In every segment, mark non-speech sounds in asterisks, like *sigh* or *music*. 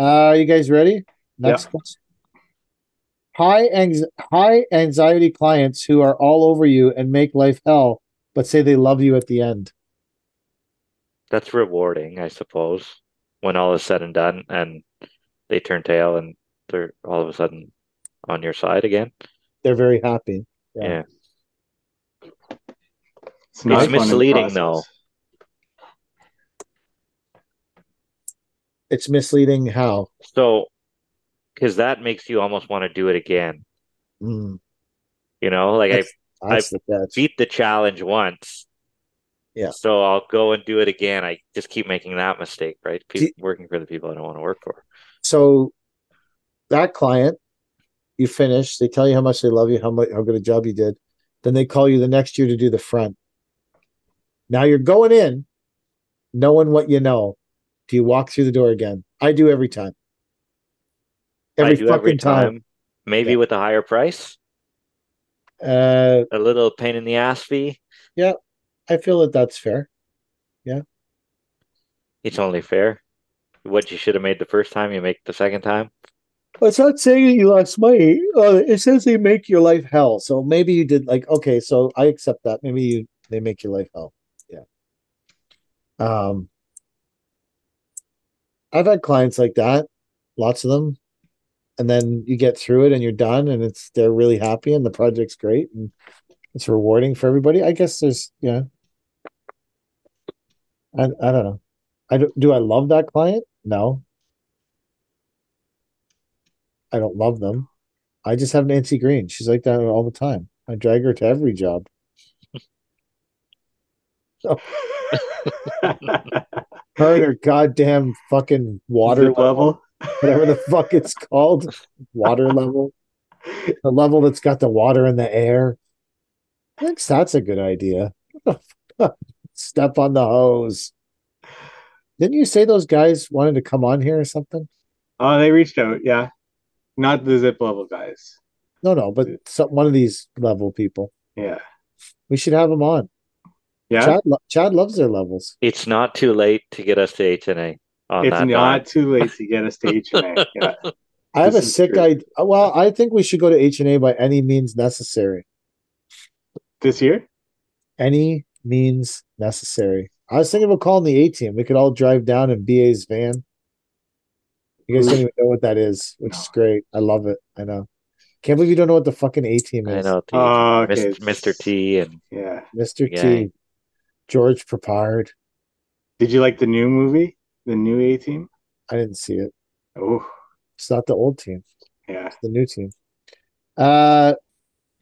Uh, you guys ready? Next Yeah. question. High anx- high anxiety clients who are all over you and make life hell, but say they love you at the end. That's rewarding, I suppose, when all is said and done and they turn tail and they're all of a sudden on your side again. They're very happy. Yeah. Yeah. It's not It's fun in the misleading, though. It's misleading how. So, because that makes you almost want to do it again. Mm, You know, like I that's that's the beat the challenge once. Yeah. So I'll go and do it again. I just keep making that mistake, right? Do- working for the people I don't want to work for. So that client, you finish, they tell you how much they love you, how much how good a job you did. Then they call you the next year to do the front. Now you're going in, knowing what you know. Do you walk through the door again? I do every time. Every fucking every time. time, maybe Yeah. with a higher price, Uh, a little pain in the ass fee. Yeah, I feel that that's fair. Yeah, it's only fair. What you should have made the first time, you make the second time. Well, it's not saying that you lost money. Uh, it says they make your life hell. So maybe you did like okay. So I accept that. Maybe you they make your life hell. Yeah. Um, I've had clients like that, lots of them, and then you get through it and you're done, and it's they're really happy and the project's great and it's rewarding for everybody. I guess there's yeah. I I don't know. I do, do I love that client? No. I don't love them. I just have Nancy Green. She's like that all the time. I drag her to every job. *laughs* Her and her goddamn fucking water level, level. whatever the fuck it's called, water level, the level that's got the water in the air. I think that's a good idea. Step on the hose. Didn't you say those guys wanted to come on here or something? Oh, they reached out. Yeah, not the zip level guys. No, no, but some, one of these level people. Yeah, We should have them on. Yeah. Chad, lo- Chad loves their levels. It's not too late to get us to HNA on it's that. not dime. too late to get us to *laughs* HNA. Yeah, I have This a sick true. idea. Uh, well, I think we should go to HNA by any means necessary. this year. Any means necessary. I was thinking about calling the A team. We could all drive down in BA's van. You guys don't even know what that is, which is great. I love it. I know. Can't believe you don't know what the fucking A team is. I know. T, Oh, okay. Mr. Mr. T and Yeah. Mr. Yeah. T, George Peppard. Did you like the new movie, the new A Team? I didn't see it. Oh, It's not the old team. yeah. It's the new team. Uh,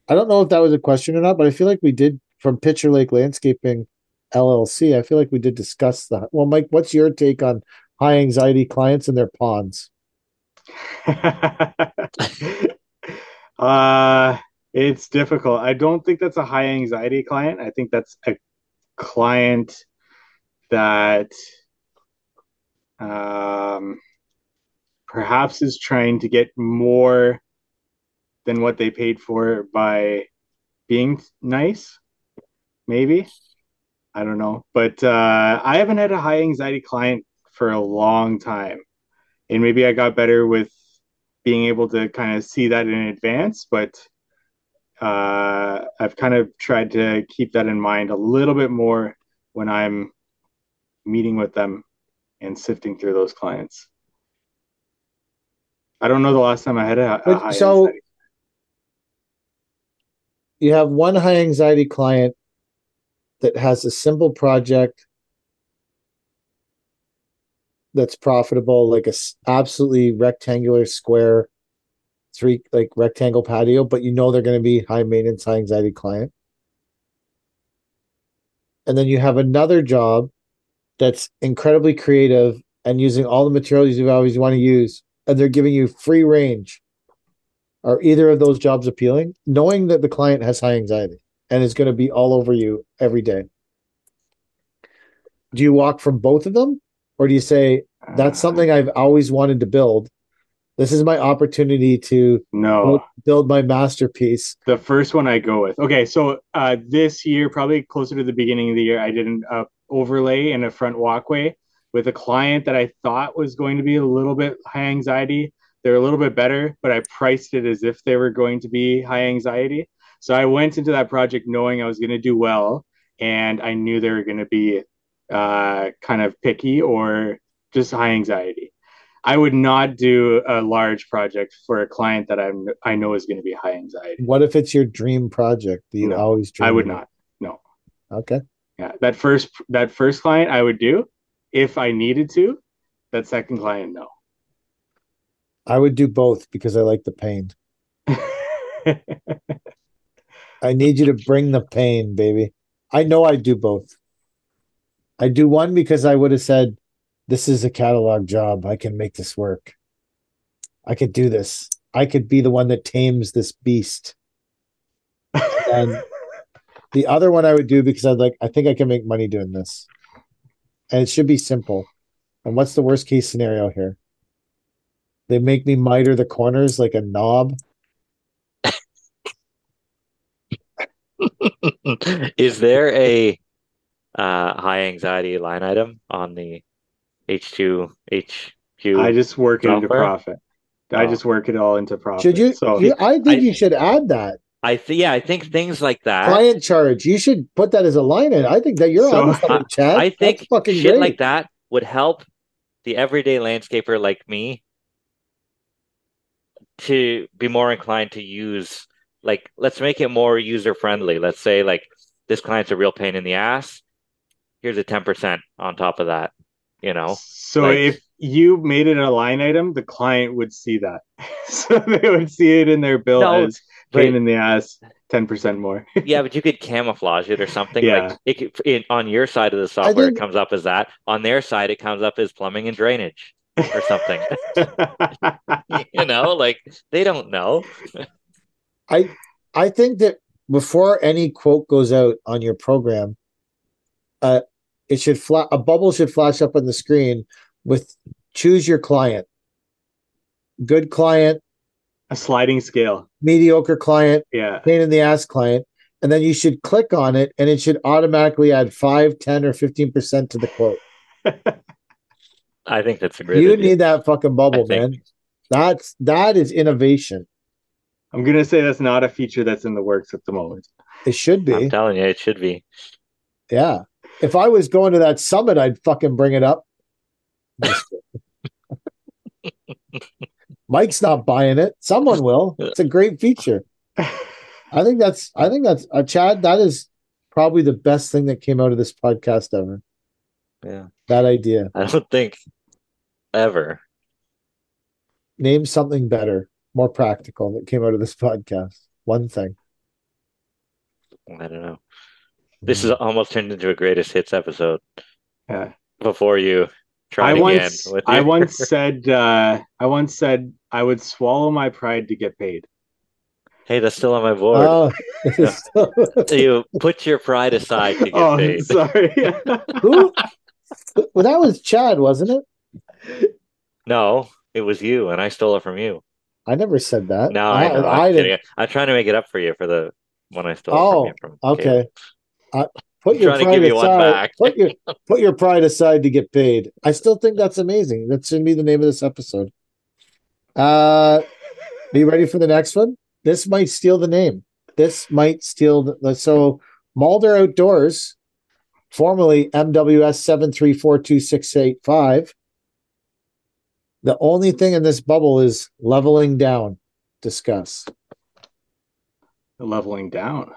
I don't know if that was a question or not, but I feel like we did from Pitcher Lake Landscaping LLC. I feel like we did discuss that. Well, Mike, what's your take on high anxiety clients and their ponds? *laughs* uh, it's difficult. I don't think that's a high anxiety client. I think that's a client that um, perhaps is trying to get more than what they paid for by being nice. Maybe. I don't know. But uh, I haven't had a high anxiety client for a long time. And maybe I got better with being able to kind of see that in advance, but uh, I've kind of tried to keep that in mind a little bit more when I'm meeting with them and sifting through those clients. I don't know the last time I had a, a so- anxiety. You have one high anxiety client that has a simple project that's profitable, like a absolutely rectangular square, three like rectangle patio, but you know they're going to be high maintenance, high anxiety client. And then you have another job that's incredibly creative and using all the materials you always want to use, and they're giving you free range. Are either of those jobs appealing? Knowing that the client has high anxiety and is going to be all over you every day. Do you walk from both of them? Or do you say, that's something I've always wanted to build? This is my opportunity to No. build, build my masterpiece. The first one I go with. Okay, so uh, this year, probably closer to the beginning of the year, I did an uh, overlay and a front walkway with a client that I thought was going to be a little bit high anxiety. They're a little bit better, but I priced it as if they were going to be high anxiety. So I went into that project knowing I was going to do well, and I knew they were going to be uh, kind of picky or just high anxiety. I would not do a large project for a client that I'm I know is going to be high anxiety. What if it's your dream project? that you No, always dream? I would it? not. No. Okay. Yeah, that first that first client I would do if I needed to. That second client, no. I would do both because I like the pain. *laughs* I need you to bring the pain, baby. I know I do both. I do one because I would have said, This is a catalog job. I can make this work. I could do this. I could be the one that tames this beast. And *laughs* the other one I would do because I'd like, I think I can make money doing this. And it should be simple. And what's the worst case scenario here? They make me miter the corners like a knob. *laughs* Is there a uh, high anxiety line item on the H2 HQ? I just work it into Software? profit. I Oh. just work it all into profit. Should you? So you- I think I- you should add that I th- yeah, I think things like that. client charge. You should put that as a line in. I think that you're So, on something, Chad. I think That's fucking shit great. like that would help the everyday landscaper like me to be more inclined to use like let's make it more user friendly. Let's say like this client's a real pain in the ass. Here's a 10% on top of that, you know. So Like- if you made it a line item, the client would see that. *laughs* so they would see it in their bill No, as pain But in the ass, ten percent more. *laughs* yeah, but you could camouflage it or something Yeah. like it could, in, on your side of the software think- it comes up as that. On their side it comes up as plumbing and drainage or something. *laughs* you know, like they don't know. I I think that before any quote goes out on your program, uh, it should fla- a bubble should flash up on the screen with choose your client, good client, a sliding scale. mediocre client, Yeah. pain in the ass client, and then you should click on it, and it should automatically add 5, 10, or fifteen percent to the quote. *laughs* I think that's a great you idea. need that fucking bubble, I think- man. That's that is innovation. I'm gonna say that's not a feature that's in the works at the moment. It should be. I'm telling you, it should be. Yeah. If I was going to that summit, I'd fucking bring it up. Mike's not buying it. Someone will. It's a great feature. I think that's. I think that's. Uh, Chad, that is probably the best thing that came out of this podcast ever. Yeah. That idea. I don't think ever. Name something better, more practical that came out of this podcast. One thing. I don't know. This is almost turned into a greatest hits episode. Yeah. Before you try I again once with I *laughs* once said uh, I once said I would swallow my pride to get paid. Hey, that's still on my board. Oh, *laughs* *laughs* you put your pride aside to get oh, paid. sorry. who? Well, that was Chad, wasn't it? No, it was you, and I stole it from you. I never said that. No, I, know. I I'm didn't. I'm trying to make it up for you for the one I stole Oh, from you. From Okay. Caleb. Uh, put I'm your trying to pride give you one aside. back. Put your put your pride aside to get paid. I still think that's amazing. That should be the name of this episode. Uh, are you ready for the next one? This might steal the name. This might steal the so Mulder Outdoors, formerly MWS seven three four two six eight five. The only thing in this bubble is leveling down. Discuss. Leveling down.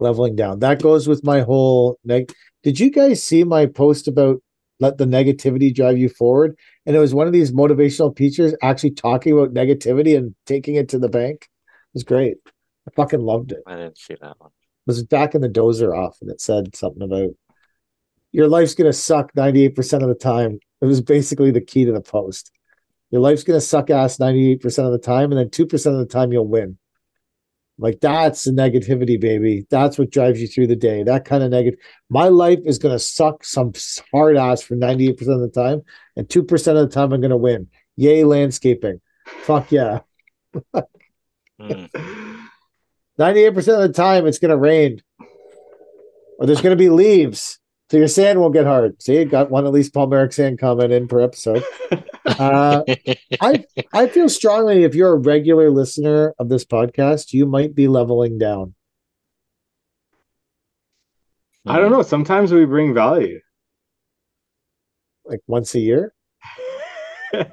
Leveling down. That goes with my whole neg. Did you guys see my post about let the negativity drive you forward? And it was one of these motivational teachers actually talking about negativity and taking it to the bank. It was great. I fucking loved it. It I didn't see that one. was back in the dozer off and it said something about your life's gonna suck 98% of the time. It was basically the key to the post. Your life's gonna suck ass 98% of the time, and then 2% of the time you'll win. Like that's the negativity, baby. That's what drives you through the day. That kind of negative. My life is gonna suck some hard ass for 98% of the time, and 2% of the time I'm gonna win. Yay, landscaping. Fuck yeah. Hmm. *laughs* 98% of the time it's gonna rain. Or there's gonna be leaves. So your sand won't get hard. See, got one at least polymeric sand comment in per episode. *laughs* Uh, I I feel strongly if you're a regular listener of this podcast, you might be leveling down. I don't know. Sometimes we bring value. Like once a year. *laughs* I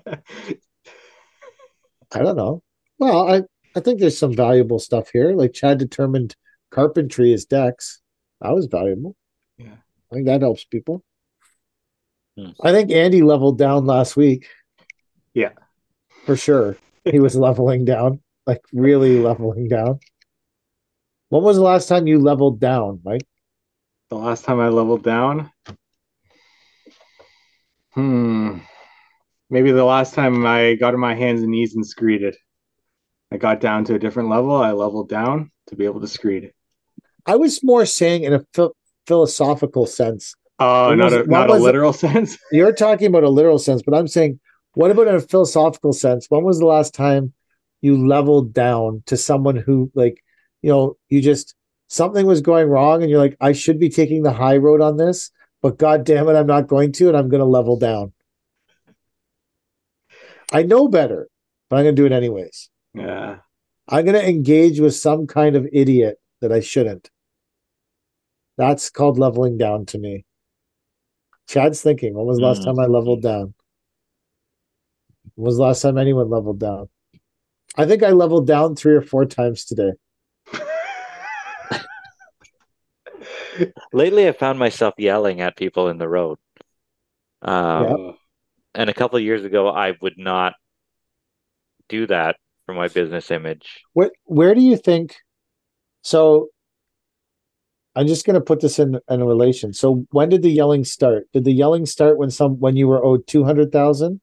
don't know. Well, I I think there's some valuable stuff here. Like Chad determined carpentry is decks. That was valuable. Yeah. I think that helps people. Hmm. I think Andy leveled down last week. Yeah. For sure. He was *laughs* leveling down, like really leveling down. When was the last time you leveled down, Mike? the last time I leveled down. Hmm. Maybe the last time I got on my hands and knees and screeded. I got down to a different level. I leveled down to be able to screed. I was more saying in a phil- philosophical sense. Oh, When not a not a literal *laughs* sense. You're talking about a literal sense, but I'm saying, what about in a philosophical sense? When was the last time you leveled down to someone who, like, you know, you just something was going wrong and you're like, I should be taking the high road on this, but god damn it, I'm not going to, and I'm going to level down. I know better, but I'm going to do it anyways. Yeah. I'm going to engage with some kind of idiot that I shouldn't. That's called leveling down to me. Chad's thinking, when was the last Mm. time I leveled down? When was the last time anyone leveled down? I think I leveled down three or four times today. *laughs* Lately, I found myself yelling at people in the road. Um, Oh, And a couple of years ago, I would not do that for my business image. Where where do you think? So I'm just going to put this in in a relation. So when did the yelling start? Did the yelling start when some when you were owed 200,000,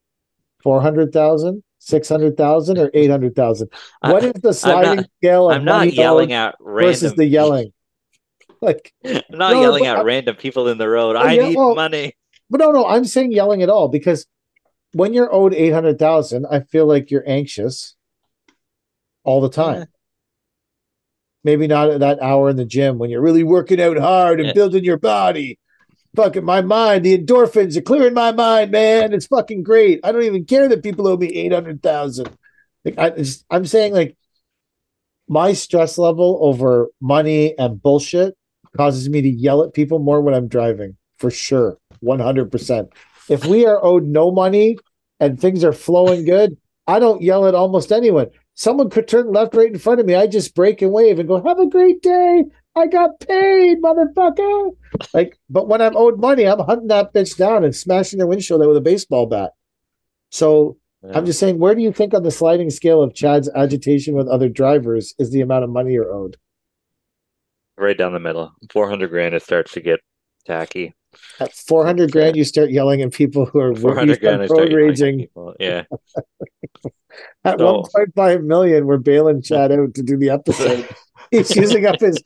400,000, 600,000 or 800,000? What is the sliding scale of I'm not yelling at random versus the yelling? *laughs* Like I'm not No, yelling at I'm- random people in the road. I yeah, need well- money. But no, no, I'm saying yelling at all because when you're owed 800,000, I feel like you're anxious all the time. Eh. Maybe not at that hour in the gym when you're really working out hard and Yeah. building your body. Fucking my mind, the endorphins are clearing my mind, man. It's fucking great. I don't even care that people owe me 800,000. Like I I'm saying like my stress level over money and bullshit causes me to yell at people more when I'm driving, for sure. 100%. If we are owed no money and things are flowing good, I don't yell at almost anyone. Someone could turn left right in front of me. I just break and wave and go, Have a great day. I got paid, motherfucker. Like, but when I'm owed money, I'm hunting that bitch down and smashing their windshield with a baseball bat. So I'm just saying, where do you think on the sliding scale of Chad's agitation with other drivers is the amount of money you're owed? right down the middle. 400 grand, it starts to get tacky. At 400 grand, you start yelling at people who are 400 grand, road start yelling at raging. Yeah. *laughs* At So- 1.5 million, we're bailing Chad out to do the episode. *laughs* He's using up his.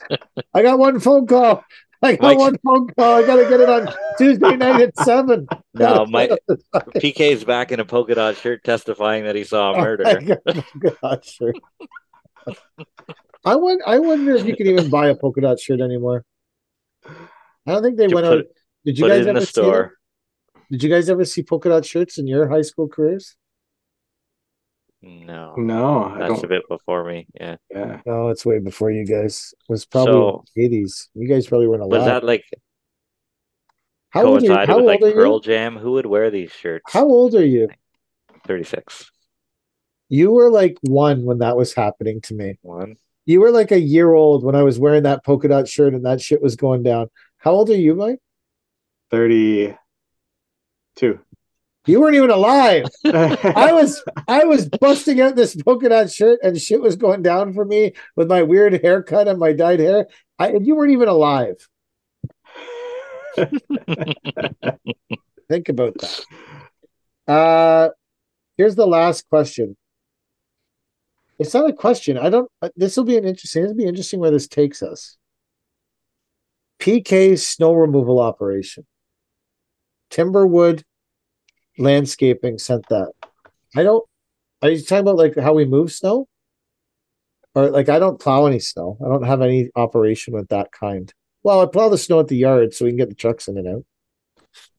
I got one phone call. I got Mike- one phone call. I got to get it on Tuesday night at seven. *laughs* No, my PK's back in a polka dot shirt testifying that he saw a oh murder. God, oh sure. I want. I wonder if you can even buy a polka dot shirt anymore. I don't think they went put, out. Did you put guys it in ever the see them? Did you guys ever see polka dot shirts in your high school careers? No, no, I that's don't. a bit before me. Yeah. Yeah. No, it's way before you guys. It was probably So- eighties. You guys probably weren't alive. Was that like how old are you? How old like are Pearl you? Jam? Who would wear these shirts? How old are you? 36. You were like one when that was happening to me. One. You were like a year old when I was wearing that polka dot shirt and that shit was going down. How old are you, Mike? 32. You weren't even alive. *laughs* I was I was busting out this polka dot shirt and shit was going down for me with my weird haircut and my dyed hair. I, and you weren't even alive. *laughs* Think about that. Uh here's the last question. It's not a question. I don't uh, this will be an interesting this will be interesting where this takes us. PK's snow removal operation. Timberwood landscaping sent that. I don't are you talking about like how we move snow? Or like I don't plow any snow. I don't have any operation with that kind. Well, I plow the snow at the yard so we can get the trucks in and out.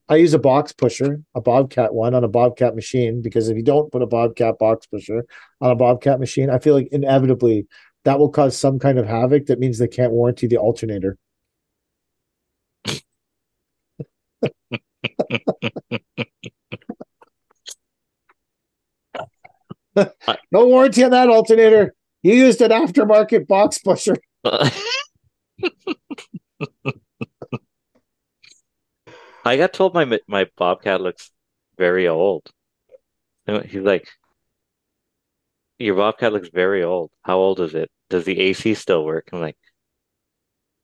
I use a box pusher, a Bobcat one on a Bobcat machine, because if you don't put a Bobcat box pusher on a Bobcat machine, I feel like inevitably that will cause some kind of havoc. That means they can't warranty the alternator. *laughs* no warranty on that alternator. You used an aftermarket box pusher. *laughs* I got told my my Bobcat looks very old. He's like, your Bobcat looks very old. How old is it? Does the AC still work? I'm like,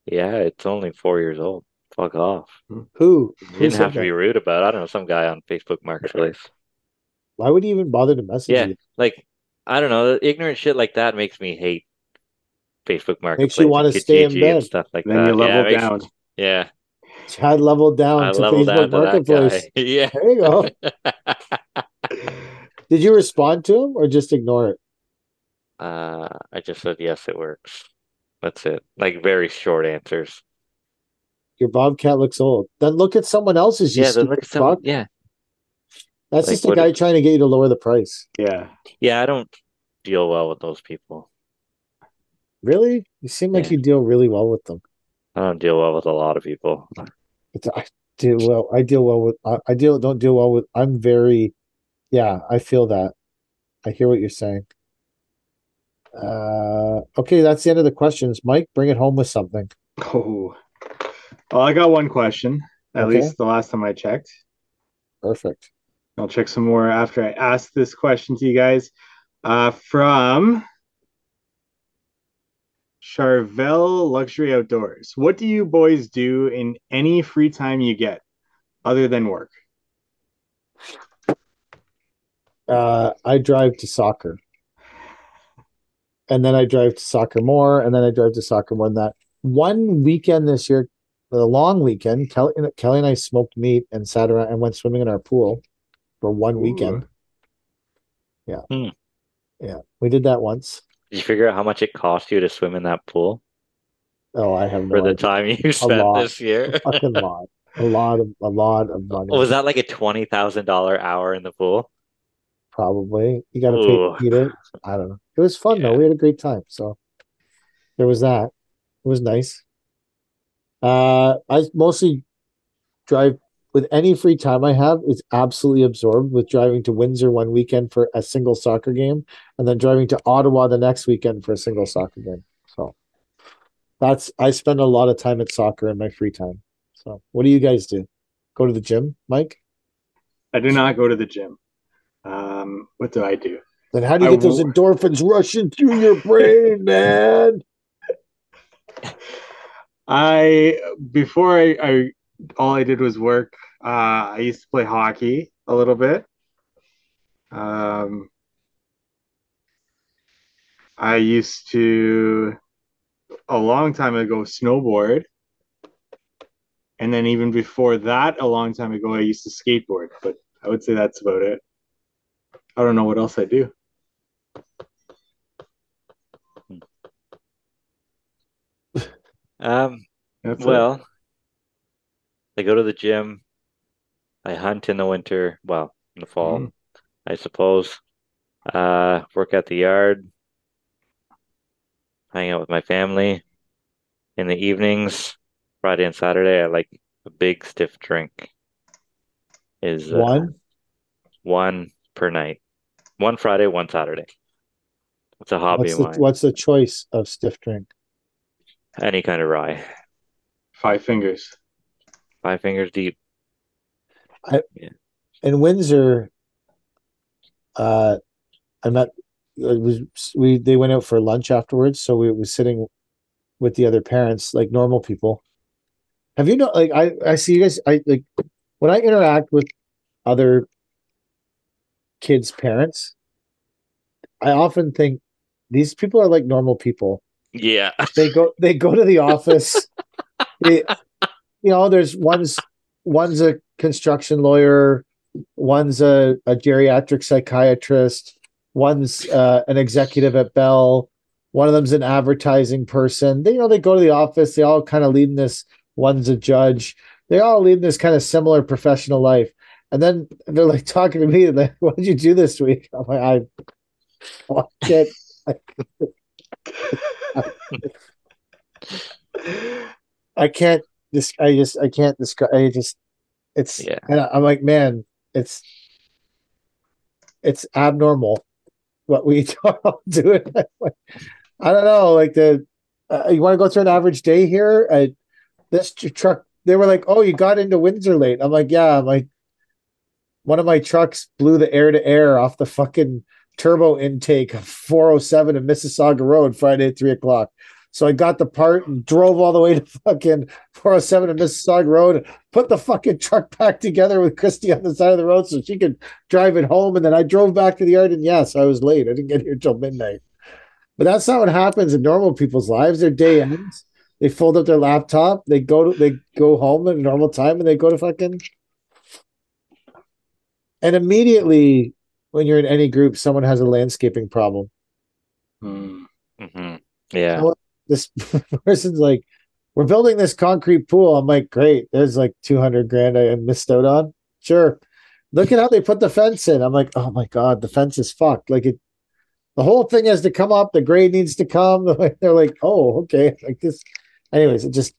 yeah, it's only four years old. Fuck off. Who? Who Didn't have to that? be rude about it. I don't know, some guy on Facebook Marketplace. Why would he even bother to message Yeah, you? like I don't know, ignorant shit like that makes me hate Facebook Marketplace. Makes you wanna stay in bed. and stuff like Then that. you level yeah, it makes- Yeah, *laughs* Chad leveled down I to leveled Facebook down to Marketplace. *laughs* Yeah. There you go. *laughs* Did you respond to him or just ignore it? Uh, I just said yes, it works. That's it. Like very short answers. Your Bobcat looks old. Then look at someone else's. You Yeah, then look at someone. fuck. Yeah, That's Like, just a guy if- trying to get you to lower the price. Yeah. yeah. I don't deal well with those people. Really? You seem like Yeah. you deal really well with them. I don't deal well with a lot of people. It's, I deal well. I deal well with. I, I deal. Don't deal well with. I'm very. Yeah, I feel that. I hear what you're saying. Uh, okay, that's the end of the questions. Mike, bring it home with something. Oh. Well, I got one question. At Okay. least the last time I checked. Perfect. I'll check some more after I ask this question to you guys. Uh, from Charvel Luxury Outdoors. What do you boys do in any free time you get other than work? Uh, I drive to soccer, and then I drive to soccer more, and then I drive to soccer more than that. One weekend this year, the long weekend, Kelly, Kelly and I smoked meat and sat around and went swimming in our pool for one weekend. Yeah, Hmm. yeah, we did that once. Did you figure out how much it cost you to swim in that pool Oh, I have no for the idea. time you spent lot. this year? fucking lot, a lot of a lot of money. Was that like a twenty thousand dollar hour in the pool? Probably you got to pay Ooh. to eat it. I don't know. It was fun though. We had a great time. So there was that. It was nice. Uh, I mostly drive with any free time I have. It's absolutely absorbed with driving to Windsor one weekend for a single soccer game, and then driving to Ottawa the next weekend for a single soccer game. So that's I spend a lot of time at soccer in my free time. So what do you guys do? Go to the gym, Mike? I do not go to the gym. Um, what do I do? Then how do you I get those wo- endorphins rushing through your brain, man? *laughs* I before I, I all I did was work. Uh, I used to play hockey a little bit. Um, I used to a long time ago snowboard, and then even before that, a long time ago, I used to skateboard. But I would say that's about it. I don't know what else I do. Um, That's it. well, I go to the gym. I hunt in the winter, well, in the fall, Mm. I suppose. Uh, work at the yard, hang out with my family. In the evenings, Friday and Saturday, I like a big stiff drink. Is uh, One. one per night. One Friday, one Saturday. It's a hobby What's the what's the choice of stiff drink? Any kind of rye. Five fingers. Five fingers deep. I. In Windsor, uh, I met. It was we they went out for lunch afterwards, so we was sitting with the other parents like normal people. Have you know? Like I I see you guys. I like when I interact with other kids' parents. I often think these people are like normal people. Yeah. they go they go to the *laughs* office they, you know there's one's one's a construction lawyer one's a, a geriatric psychiatrist one's uh, an executive at bell One of them's an advertising person. They, you know, they go to the office. They all kind of lead in this. One's a judge. They all lead in this kind of similar professional life. And then they're like talking to me, like, "What did you do this week?" I'm like, "I fucked it." *laughs* I can't. This. I just. I can't describe. I just. It's. Yeah. And I'm like, man, it's. It's abnormal what we *laughs* do it. I don't know. Like the. Uh, you want to go through an average day here? Uh, this truck. They were like, "Oh, you got into Windsor late." I'm like, "Yeah." I'm like, one of my trucks blew the air to air off the fucking turbo intake 407 in Mississauga Road Friday at three o'clock. So I got the part and drove all the way to fucking 407 in Mississauga Road, put the fucking truck back together with Christy on the side of the road so she could drive it home. And then I drove back to the yard and yes, I was late. I didn't get here till midnight. But that's not what happens in normal people's lives. Their day *sighs* ends. They fold up their laptop, they go to they go home at a normal time and they go to fucking and immediately when you're in any group, someone has a landscaping problem. Hmm. hmm Yeah. Well, this *laughs* person's like, we're building this concrete pool. I'm like, great. There's like 200 grand I missed out on. Sure. Look at how they put the fence in. I'm like, oh my God, the fence is fucked. Like it, the whole thing has to come up. The grade needs to come. *laughs* They're like, oh, okay. Like this. Anyways, it just,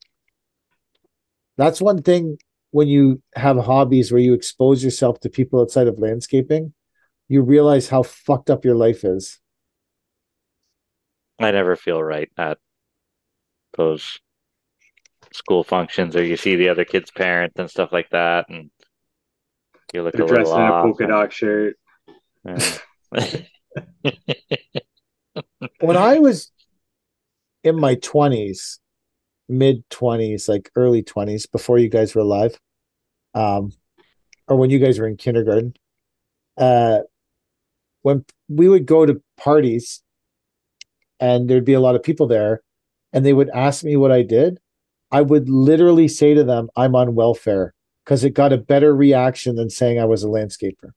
that's one thing when you have hobbies where you expose yourself to people outside of landscaping, you realize how fucked up your life is. I never feel right at those school functions or you see the other kid's parents and stuff like that and you look They're a dressed little in a off. polka dot shirt. Yeah. when I was in my 20s, mid 20s, like early 20s, before you guys were alive, um, or when you guys were in kindergarten, uh, when we would go to parties and there'd be a lot of people there and they would ask me what I did, I would literally say to them, I'm on welfare because it got a better reaction than saying I was a landscaper.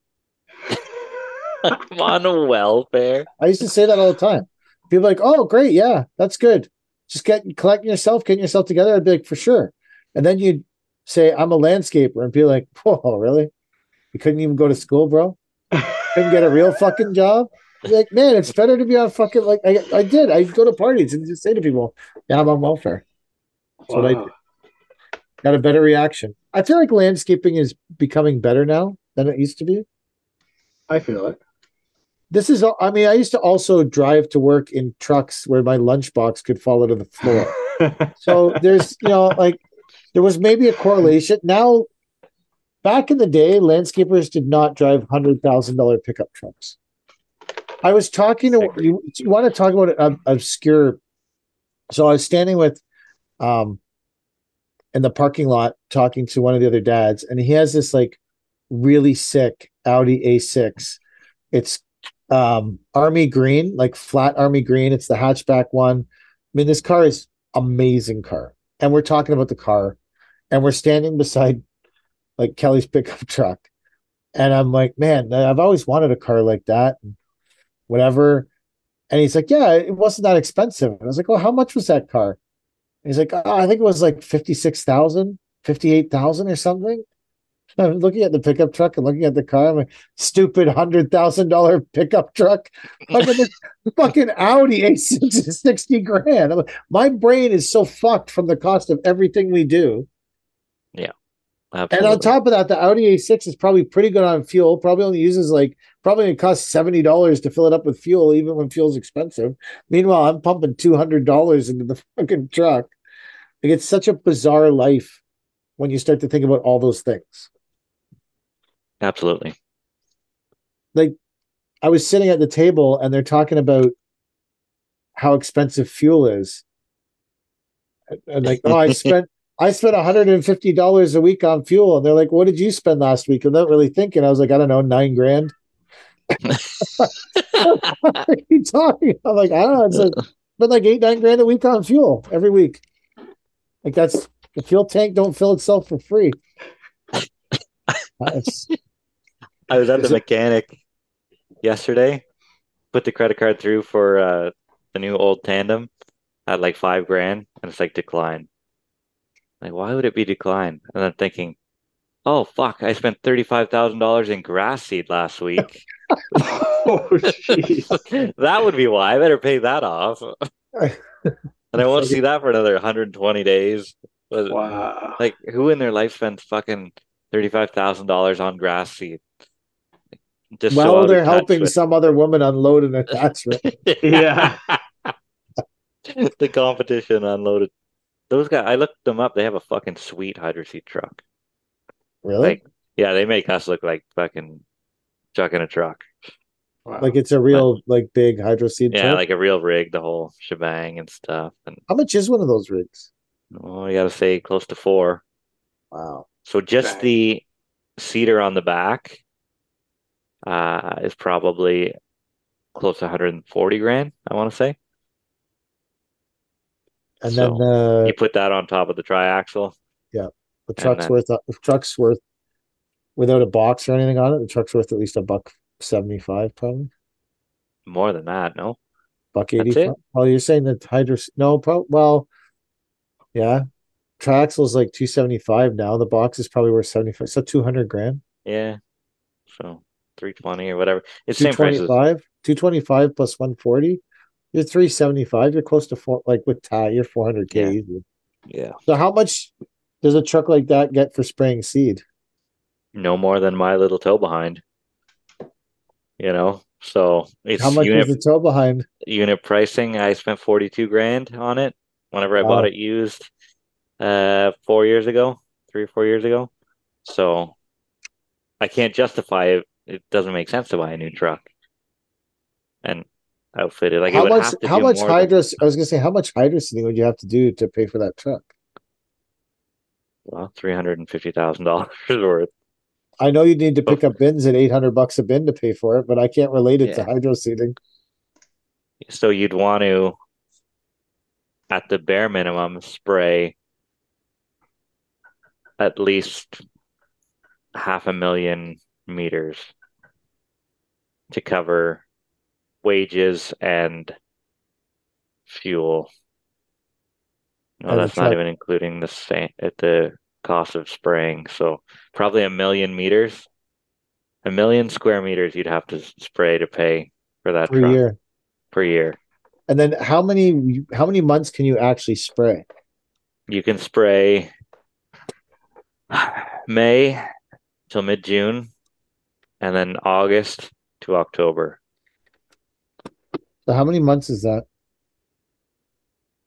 I'm *laughs* on welfare. I used to say that all the time. People are like, oh, great, yeah, that's good. Just get collecting yourself, getting yourself together. I'd be like, for sure. And then you'd say, I'm a landscaper, and be like, whoa, really? You couldn't even go to school, bro? *laughs* Couldn't get a real fucking job? Like, man, it's better to be on fucking like I, I did. I go to parties and just say to people, yeah, I'm on welfare. That's what I Wow. did. Got a better reaction. I feel like landscaping is becoming better now than it used to be. I feel it. This is, I mean, I used to also drive to work in trucks where my lunchbox could fall to the floor. *laughs* So there's, you know, like there was maybe a correlation. Now, back in the day, landscapers did not drive hundred thousand dollar pickup trucks. I was talking to you. You want to talk about an obscure? So I was standing with, um, in the parking lot talking to one of the other dads, and he has this like really sick Audi A6. It's um army green, like flat army green. It's the hatchback one. I mean, this car is amazing car. And we're talking about the car, and we're standing beside like Kelly's pickup *laughs* truck. And I'm like, man, I've always wanted a car like that, and whatever. And he's like, yeah, it wasn't that expensive. And I was like, well, how much was that car? And he's like, oh, I think it was like 56,000, 58,000 or something. *laughs* I'm looking at the pickup truck and looking at the car. I'm like, stupid hundred thousand dollar *laughs* pickup truck. Fucking this fucking Audi A6 is 60 grand. Like, my brain is so fucked from the cost of everything we do. And on top of that, the Audi A6 is probably pretty good on fuel. Probably only uses like probably it costs seventy dollars to fill it up with fuel, even when fuel's expensive. Meanwhile, I'm pumping two hundred dollars into the *laughs* fucking truck. Like it's such a bizarre life when you start to think about all those things. Absolutely. Like I was sitting at the table and they're talking about how expensive fuel is. And like, oh, I *laughs* spent I spent $150 a week on fuel. And they're like, what did you spend last week? I'm not really thinking. I was like, I don't know, nine grand. *laughs* what are you talking? I'm like, I don't know. It's like but like eight, nine grand a week on fuel every week. Like that's the fuel tank don't fill itself for free. That's- *laughs* I was at the mechanic yesterday, put the credit card through for uh the new old tandem at like five grand, and it's like decline. Like, why would it be decline? And I'm thinking, oh fuck, I spent thirty five thousand dollars in grass seed last week. *laughs* *laughs* oh, jeez. *laughs* that would be why. I better pay that off. and I won't see that for another 120 days. But, Wow. Like, who in their life spends fucking thirty-five thousand dollars on grass seed? Just so well, out they're helping with- some other woman unload an attachment. Yeah. the competition unloaded. Those guys, I looked them up. They have a fucking sweet hydro seed truck. Really? Like, yeah, they make us look like fucking chucking a truck. Wow. Like it's a real like big hydro seed Yeah, truck? like a real rig, the whole shebang and stuff. And How much is one of those rigs? oh, you gotta say close to four. Wow. So just Dang. the seeder on the back uh is probably close to 140 grand, I want to say. And So, then uh, You put that on top of the triaxle. Yeah, the truck's then- worth the truck's worth without a box or anything on it. The truck's worth at least a buck seventy five, probably More than that, no? buck eighty. it? Well, you're saying the hydro no, pro- well, yeah, triaxle's like two seventy five now. The box is probably worth seventy five, so two hundred grand. Yeah. So 320 or whatever. It's same price twenty five, two twenty five plus one forty. You're three seventy five. You're close to four. Like with tie, you're four hundred Yeah. k. easy. yeah, So how much does a truck like that get for spraying seed? no more than my little toe behind. You know, so it's How much unit is the tow behind? unit pricing. I spent 42 grand on it whenever I bought it used uh four years ago, three or four years ago. So I can't justify it. It doesn't make sense to buy a new truck outfit it. Like it how much? to How much more than- I was gonna say, how much hydro seeding would you have to do to pay for that truck? well, three hundred and fifty thousand dollars *laughs* worth. I know you need to pick up bins at eight hundred bucks a bin to pay for it, but I can't relate it to Yeah. hydro seeding. So you'd want to, at the bare minimum, spray at least half a million meters to cover wages and fuel. No, And that's not even including the same at uh, the cost of spraying. So probably a million meters, a million square meters you'd have to spray to pay for that per year. per year. And then how many how many months can you actually spray? You can spray May till mid June, and then August to October. So how many months is that?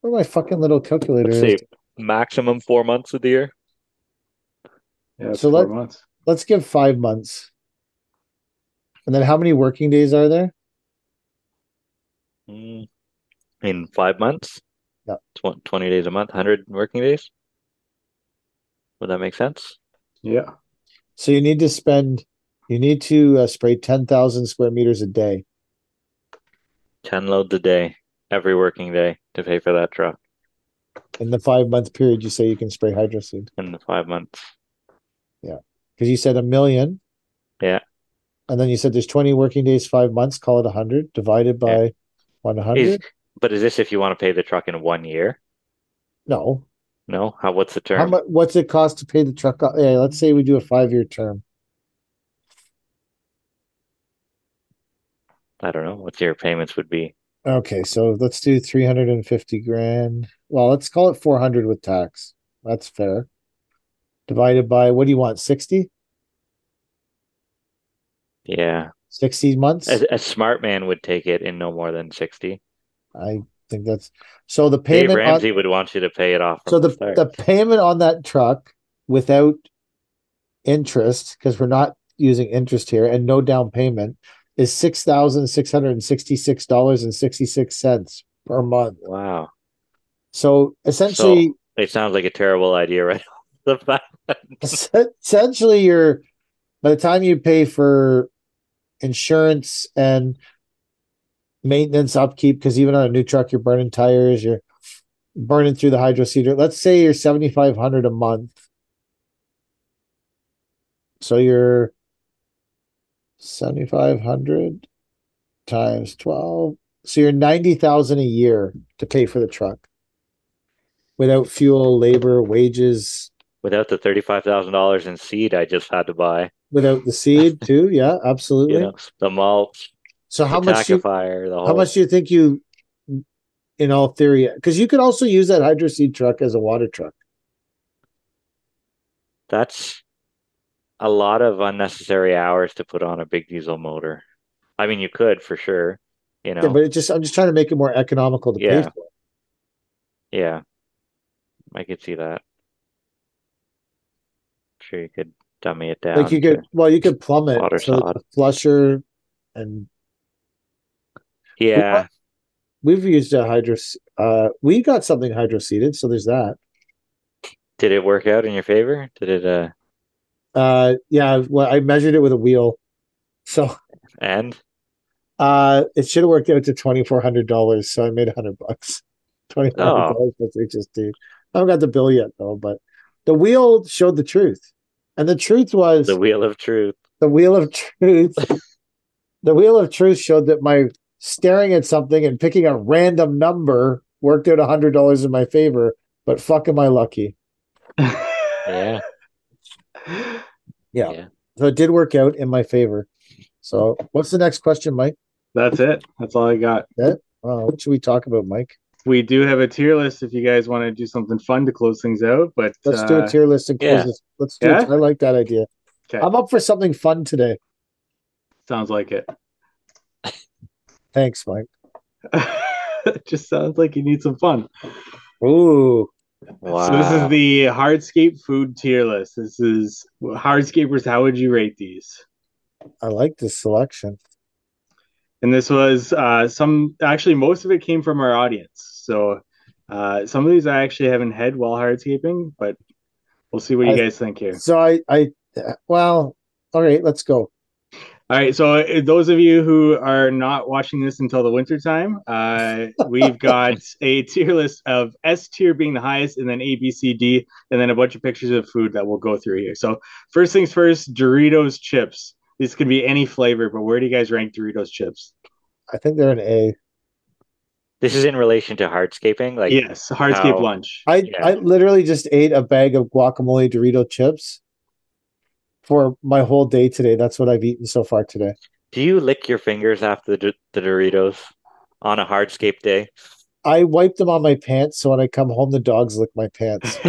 Where my fucking little calculator Let's is? say maximum four months of the year. Yeah, So four let- months. Let's give five months. And then how many working days are there? Mm, In five months, Yeah. Tw- 20 days a month, 100 working days. Would that make sense? Yeah. So you need to spend, you need to uh, spray ten thousand square meters a day. 10 loads a day, every working day to pay for that truck In the five month period, you say you can spray hydro seed in the five months. Yeah. Because you said a million. Yeah. And then you said there's twenty working days, five months. Call it a hundred divided by one Is, hundred. but is this if you want to pay the truck in one year? No, No? How, what's the term? how much? What's it cost to pay the truck? Yeah, let's say we do a five year term. I don't know what your payments would be. Okay, so let's do three hundred and fifty grand. Well, let's call it four hundred with tax. That's fair. Divided by what do you want? 60? Yeah. 60 months? A, a smart man would take it in no more than 60. I think that's so the Dave payment on, Ramsey would want you to pay it off so the the the payment on that truck without interest because we're not using interest here and no down payment is six thousand six hundred and sixty six dollars and sixty six cents per month. Wow. So essentially, It sounds like a terrible idea right off *laughs* the bat. *laughs* es- essentially, you're by the time you pay for insurance and maintenance upkeep, because even on a new truck, you're burning tires, you're burning through the hydro seeder. Let's say you're seventy five hundred a month. So you're seventy five hundred times twelve So you're ninety thousand a year to pay for the truck, without fuel, labor, wages, Without the thirty-five thousand dollars in seed I just had to buy, without the seed *laughs* too. Yeah, absolutely. you know, the mulch, so how much? You, the whole. how much do you think you, in all theory, because you could also use that hydro seed truck as a water truck. That's a lot of unnecessary hours to put on a big diesel motor. I mean, you could for sure, you know. Yeah, but it just I'm just trying to make it more economical to Yeah. pay for. Yeah, I could see that. Sure, you could dummy it down. Like you could, well, you could plumb it so that sod. the flusher, and yeah, we've used a hydro. Uh, we got something hydro seeded, so there's that. did it work out in your favor? Did it? Uh, Uh, yeah, well, I measured it with a wheel, so and uh, it should have worked out to twenty four hundred dollars. So I made a hundred bucks. *laughs* Twenty four hundred dollars plus HST. I haven't got the bill yet though, but the wheel showed the truth, and the truth was the wheel of truth. the wheel of truth *laughs* the wheel of truth showed that my staring at something and picking a random number worked out a hundred dollars in my favor but fuck am i lucky *laughs* Yeah, yeah. Yeah. so it did work out in my favor so what's the next question mike That's it. That's all I got. uh, what should we talk about mike We do have a tier list if you guys want to do something fun to close things out. But let's do uh, a tier list and close yeah. this let's do Yeah? it i like that idea Okay. i'm up for something fun today Sounds like it. thanks mike it *laughs* just sounds like you need some fun. ooh wow. So this is the Hardscape food tier list. This is Hardscapers. How would you rate these? i like this selection And this was uh, some. Actually, most of it came from our audience. So uh, some of these I actually haven't had while hardscaping, but we'll see what you I- guys think here. so i i well all right let's go All right, so uh, those of you who are not watching this until the winter time, uh, *laughs* we've got a tier list of S tier being the highest, and then A, B, C, D, and then a bunch of pictures of food that we'll go through here. So first things first, Doritos chips. This can be any flavor, but where do you guys rank Doritos chips? i think they're an a This is in relation to hardscaping, like yes, hardscape how- lunch. I Yeah. I literally just ate a bag of guacamole Dorito chips for my whole day today. That's what I've eaten so far today. Do you lick your fingers after the, the Doritos on a hardscape day? I wipe them on my pants, so when I come home, the dogs lick my pants. *laughs*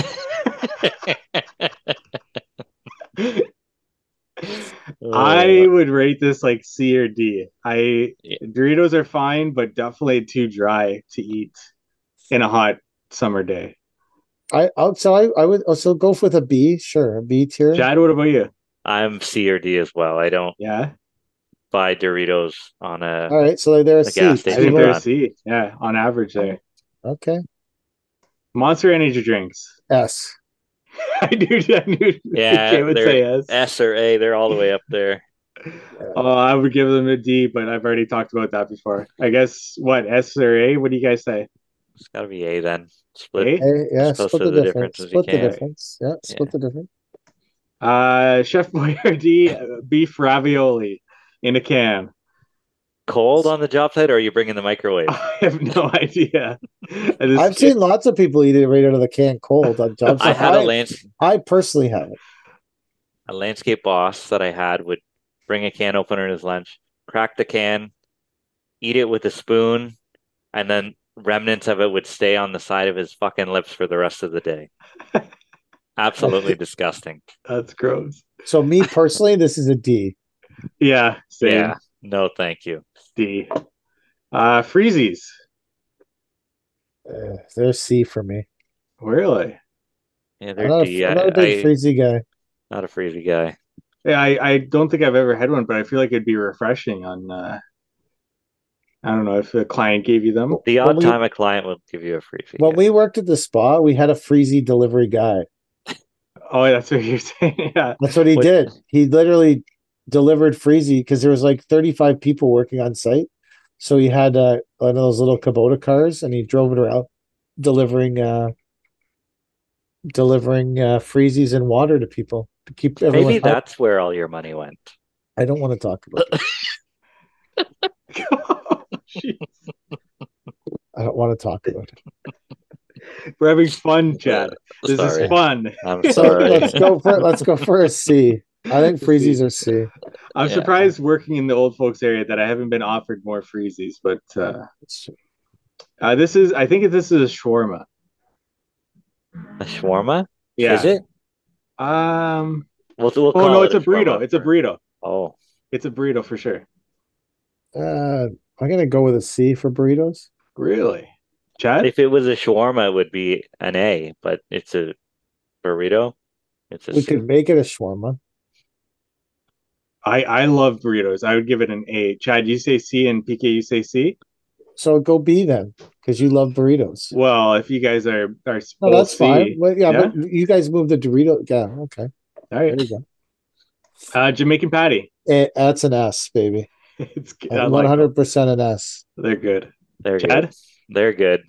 I oh, would rate this like C or D. I Yeah. Doritos are fine, but definitely too dry to eat in a hot summer day. I I'll so I I would oh, also go with a B, sure, a B tier. Chad, what about you? I'm C or D as well. I don't Yeah, buy Doritos on a. All right, so they're a The C. gas I think they're a brand. C. Yeah, on average there. Okay, Monster Energy drinks. S. *laughs* I knew, I knew Yeah, Jay would say yes. S or A, they're all the way up there. *laughs* Oh, I would give them a D, but I've already talked about that before. I guess what S or A? What do you guys say? It's got to be A then. Split. A? Hey, yeah, split the, the difference. difference Split the difference. Yeah, split the difference. Uh, Chef *laughs* Boyardee uh, beef ravioli in a can. Cold on the job site, or are you bringing the microwave? *laughs* I have no idea. This- I've seen lots of people eat it right out of the can cold on jobs. *laughs* I had a I, lands I personally have it. a landscape boss that I had would bring a can opener in his lunch, crack the can, eat it with a spoon, and then remnants of it would stay on the side of his fucking lips for the rest of the day. Absolutely *laughs* disgusting. That's gross. So me personally, this is a D. Yeah, same. Yeah. No, thank you. D. Uh, freezies. Uh, they're a C for me. Really? Yeah, I'm they're not, D. a, I- I'm not a big I- freezy guy. not a freezy guy. Yeah, I, I don't think I've ever had one, but I feel like it'd be refreshing on. Uh, I don't know if a client gave you them. The odd we- time a client will give you a freezy. When yeah. we worked at the spa, we had a freezy delivery guy. Oh, that's what you're *laughs* saying. Yeah. That's what he What- did. He literally delivered freezy because there was like 35 people working on site. So he had uh, one of those little Kubota cars and he drove it around delivering uh delivering uh freezies and water to people to keep everyone Maybe happy. that's where all your money went. I don't want to talk about it. *laughs* *laughs* I don't want to talk about it. We're having fun, *laughs* Chad. This Sorry. is fun. I'm *laughs* sorry. let's go for let's go for a C. I think *laughs* freezies are C. I'm Yeah. surprised working in the old folks area that I haven't been offered more freezies, but uh, It's- uh, this is I think this is a shawarma. A shawarma? Yeah. Is it? Um. We'll, we'll Oh no, it it's a burrito. shawarma It's a burrito. Oh, It's a burrito for sure. Uh, I'm gonna go with a C for burritos. Really, Chad? if it was a shawarma, it would be an A, but it's a burrito. It's a We C. could make it a shawarma. I I love burritos. I would give it an A. Chad, you say C, and PK, you say C. So go B then, because you love burritos. Well, if you guys are are No, that's C, fine. Well, yeah, Yeah? but you guys move the Dorito. Yeah, okay. all There you go. Uh, Jamaican patty. Eh, that's an S, baby. *laughs* It's I like One them. hundred percent an S. They're good. They're Chad? good. They're good.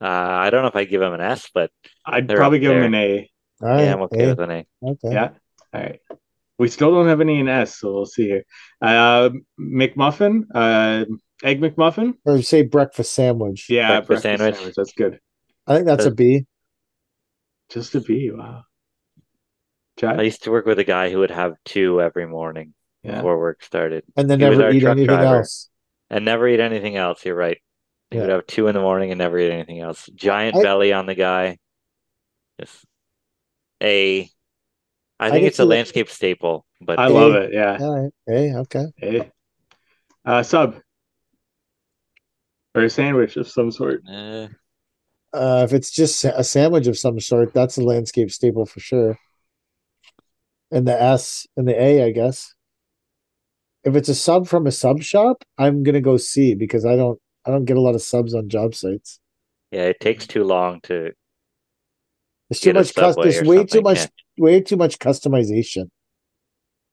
Uh, I don't know if I give them an S, but I'd probably up give them an A. All right. yeah, I'm okay eh, with an A. okay. Yeah. All right. We still don't have any in S, so we'll see here. Uh, McMuffin, uh, egg McMuffin. Or say breakfast sandwich. Yeah, Breakfast sandwich. That's good. I think that's a B. Just a B. Wow. I used to work with a guy who would have two every morning Yeah. before work started And then He never eat anything driver. else. and never eat anything else. You're right. He would have two in the morning and never eat anything else. Giant I- belly on the guy. Just A. I I think can it's a see that- landscape staple, but I A. love it. Yeah. All right. Hey, okay. A. Uh, sub. Or a sandwich of some sort. eh, Uh, if it's just a sandwich of some sort, that's a landscape staple for sure. And the S and the A, I guess. If it's a sub from a sub shop, I'm gonna go C because I don't I don't get a lot of subs on job sites. yeah, it takes too long to It's too get much cus- there's or way too much Yeah. way too much customization.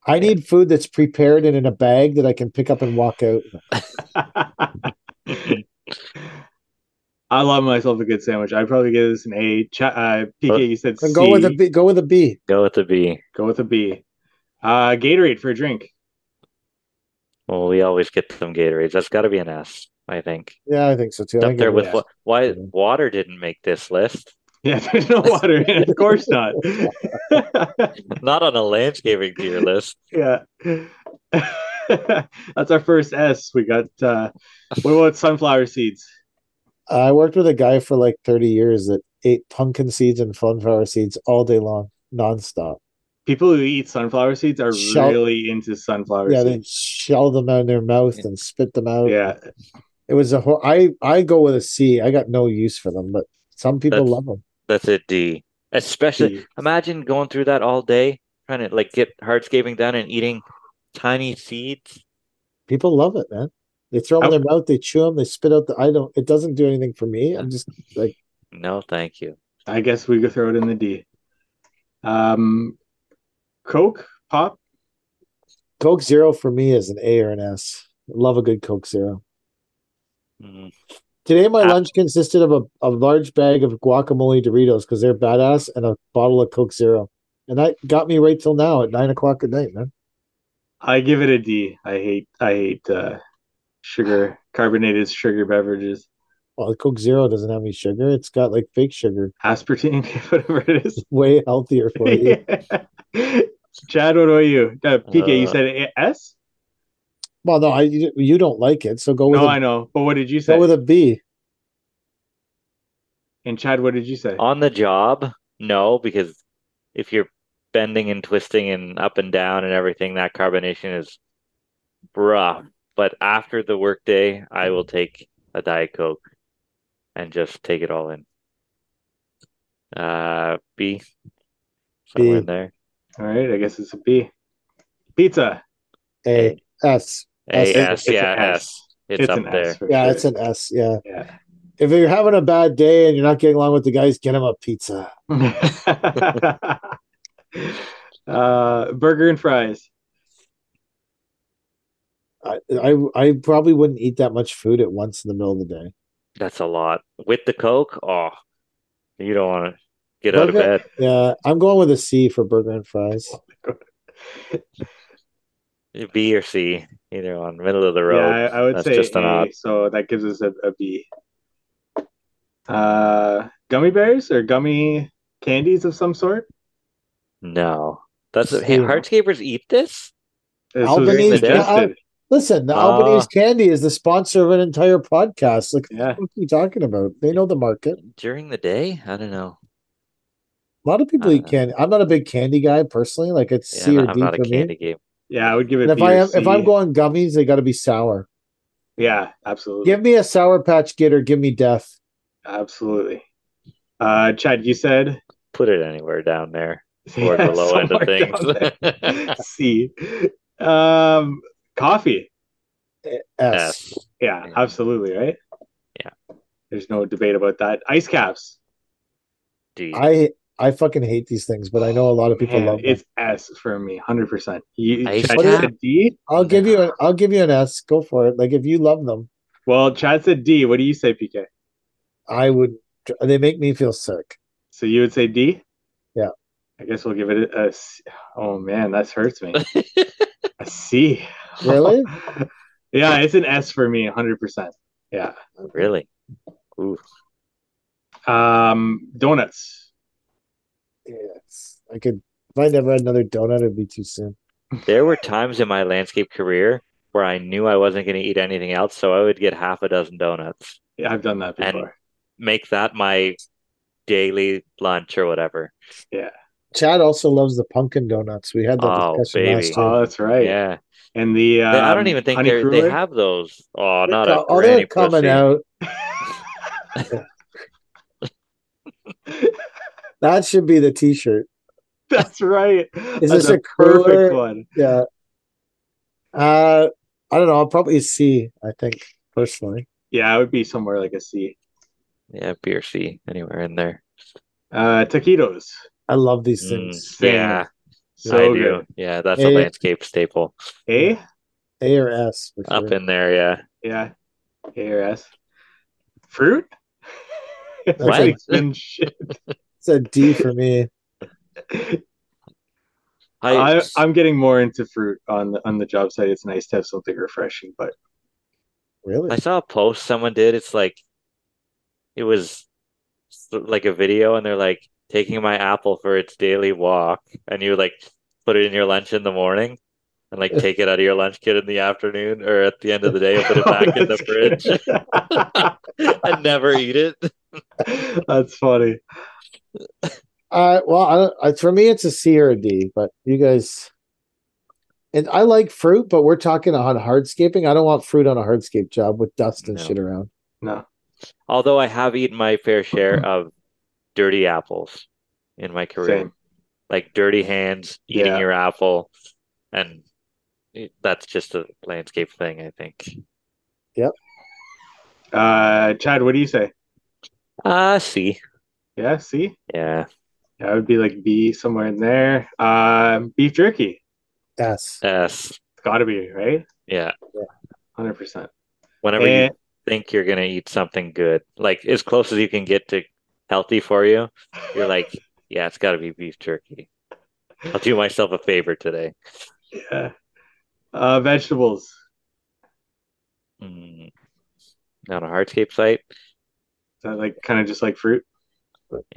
I need food that's prepared and in a bag that I can pick up and walk out. *laughs* I love myself a good sandwich. I'd probably give this an A. Ch- uh, PK, you said C. go with a B. Go with a B. Go with a B. Go with a B. Uh, Gatorade for a drink. Well, we always get some Gatorades. That's got to be an S, I think. Yeah, I think so too. Up there with what? Why Yeah. water didn't make this list? Yeah, there's no water in *laughs* it. Of course not. *laughs* Not on a landscaping tier list. yeah. *laughs* That's our first S. We got uh what about sunflower seeds? I worked with a guy for like 30 years that ate pumpkin seeds and sunflower seeds all day long, nonstop. People who eat sunflower seeds are Shell- really into sunflower seeds. Yeah, they shell them out in their mouth and spit them out. Yeah. It was a whole. I I go with a C. I got no use for them, but some people That's- love them. That's a D. Especially D. imagine going through that all day, trying to like get hardscaping done and eating tiny seeds. People love it, man. They throw them in their mouth, they chew them, they spit out the. I don't. It doesn't do anything for me. I'm just like No, thank you. I guess we could throw it in the D. Um Coke, pop. Coke Zero for me is an A or an S. Love a good Coke Zero. Mm, Today, my Ah. lunch consisted of a, a large bag of guacamole Doritos because they're badass and a bottle of Coke Zero. And that got me right till now at nine o'clock at night, man. I give it a D. I hate I hate uh sugar carbonated sugar beverages. Well, Coke Zero doesn't have any sugar. It's got like fake sugar. Aspartame, *laughs* whatever it is. Way healthier for you. *laughs* Chad, what about you? Uh, PK, you Uh, said a- S? Well, no, I you you don't like it, so go with No, a, I know. But what did you say? go with a B. And Chad, what did you say? On the job, no, because if you're bending and twisting and up and down and everything, that carbonation is rough. But after the workday, I will take a Diet Coke and just take it all in. Uh, B, somewhere in B. there. All right, I guess it's a B. Pizza. A S. A S. S, yeah, S. S. It's, up there. S Yeah, it's an S. Yeah. yeah. If you're having a bad day and you're not getting along with the guys, get them a pizza. *laughs* uh, burger and fries. I, I I probably wouldn't eat that much food at once in the middle of the day. That's a lot. With the Coke, oh, you don't want to get out of bed. Yeah, I'm going with a C for burger and fries. *laughs* B or C, either one, middle of the Yeah, road. I, I would That's say just an A, odd. so that gives us a, a B. Uh, gummy bears or gummy candies of some sort. No. That's See. hey, hardscapers eat this? This Albanese- was suggested. Listen, the Ah. Albanese Candy is the sponsor of an entire podcast. Like, Yeah. what are you talking about? They know the market. During the day? I don't know. A lot of people eat Uh, candy. I'm not a big candy guy personally. Like it's Yeah, C or I'm D not for a me. candy game. Yeah, I would give it. And if B I am, if I'm going gummies, they got to be sour. yeah, absolutely, Give me a sour patch kid or give me death. absolutely. Uh, Chad, you said Put it anywhere down there. *laughs* Toward the low end of things. there. *laughs* C. Um, coffee. S. S. Yeah, Yeah. absolutely, right? Yeah. There's no debate about that. Ice caps. D. I I fucking hate these things, but I know a lot of people Man, love them. it's S for me, hundred percent. You Chad said D. I'll give you an I'll give you an S. Go for it. Like if you love them, Well, Chad said D. What do you say, PK? I would. They make me feel sick. So you would say D? Yeah. I guess we'll give it a, a C. Oh man, that hurts me. *laughs* a C. Really? *laughs* yeah, it's an S for me, hundred percent. Yeah. really? Ooh. Um, donuts. Yes. I could. If I never had another donut, it'd be too soon. There were times in my landscape career where I knew I wasn't going to eat anything else, so I would get half a dozen donuts, Yeah, I've done that And- before. make that my daily lunch or whatever. Yeah. Chad also loves the pumpkin donuts. We had that Oh, discussion baby. last year. Oh, that's right. Yeah. And the They- I don't um, even think they're, they have those. Oh, They're not co- a oh, they're coming pussy. out. *laughs* *laughs* *laughs* That should be the T-shirt. That's right. Is That's this a perfect cruller? one? Yeah. Uh, I don't know. I'll probably C. I think personally. Yeah, it would be somewhere like a C. Yeah, B or C, anywhere in there. Uh, taquitos. I love these Mm, things. Same. yeah, So I do. good. Yeah, that's Eh. a landscape staple. A? A or S for Up in there, yeah. Yeah. A or S. Fruit? *laughs* What? Everything's shit. It's a D for me. *laughs* I, I, I'm getting more into fruit on the on the job site. It's nice to have something refreshing, but Really? I saw a post someone did. It's like it was like a video, and they're like taking my apple for its daily walk, and you like put it in your lunch in the morning, and like take it out of your lunch kit in the afternoon or at the end of the day and put it *laughs* back in the fridge *laughs* and never eat it. That's funny. Uh, well, I, I, for me, it's a C or a D. But you guys, and I like fruit, but we're talking on hardscaping. I don't want fruit on a hardscape job with dust and No. shit around. No. Although I have eaten my fair share *laughs* of dirty apples in my career, Same. like dirty hands eating Yeah. your apple, and it- that's just a landscape thing, I think. Yep. Uh, Chad, what do you say? Uh, C. Yeah, see? Yeah, Yeah, it would be like B somewhere in there. Um, beef jerky. S. S. It's got to be right. Yeah. Hundred percent. Whenever you think you're gonna eat something good, like as close as you can get to healthy for you, you're like, *laughs* yeah, it's got to be beef jerky. I'll do myself a favor today. yeah. Uh, vegetables. Mm. On a hardscape site, Is that like kind of just like fruit?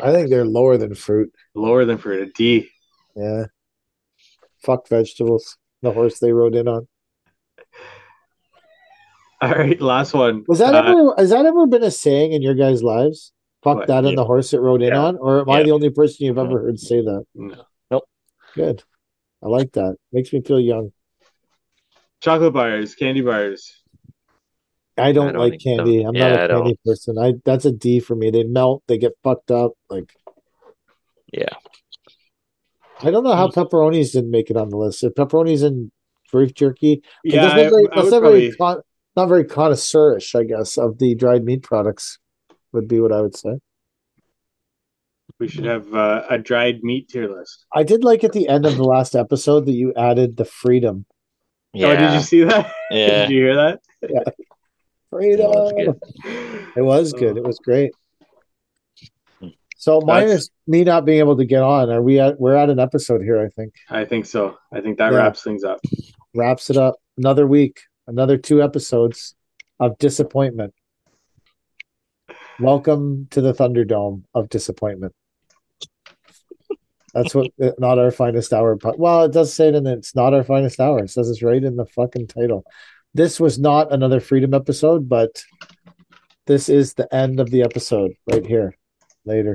I think they're lower than fruit. Lower than fruit. A D. Yeah. Fuck vegetables. The horse they rode in on. *laughs* All right, last one. Was that Uh, ever has that ever been a saying in your guys' lives? Fuck What? that and the horse it rode in Yeah. on? Or am I the only person you've ever heard say that? no. Nope. Good. I like that. Makes me feel young. chocolate bars, candy bars? I don't, don't like candy. them. I'm Yeah, not a don't. candy person. I that's a D for me. They melt, they get fucked up. Like yeah. I don't know how pepperonis didn't make it on the list. If pepperonis and beef jerky, Yeah, that's I, not very, I that's would not probably. very con- not very connoisseurish, I guess, of the dried meat products. Would be what I would say. We should have uh, a dried meat tier list. I did like at the end of the last episode that you added the freedom. Oh, did you see that? *laughs* Yeah. did you hear that? Freedom. was good. It was good. It was great. So minus me not being able to get on, are we at we're at an episode here, I think. I think so. I think that Yeah. wraps things up. Wraps it up. Another week, another two episodes of disappointment. Welcome to the Thunderdome of disappointment. That's what *laughs* not our finest hour. po- Well, it does say it in the, it's not our finest hour. It says it's right in the fucking title. This was not another freedom episode, but this is the end of the episode right here. Later.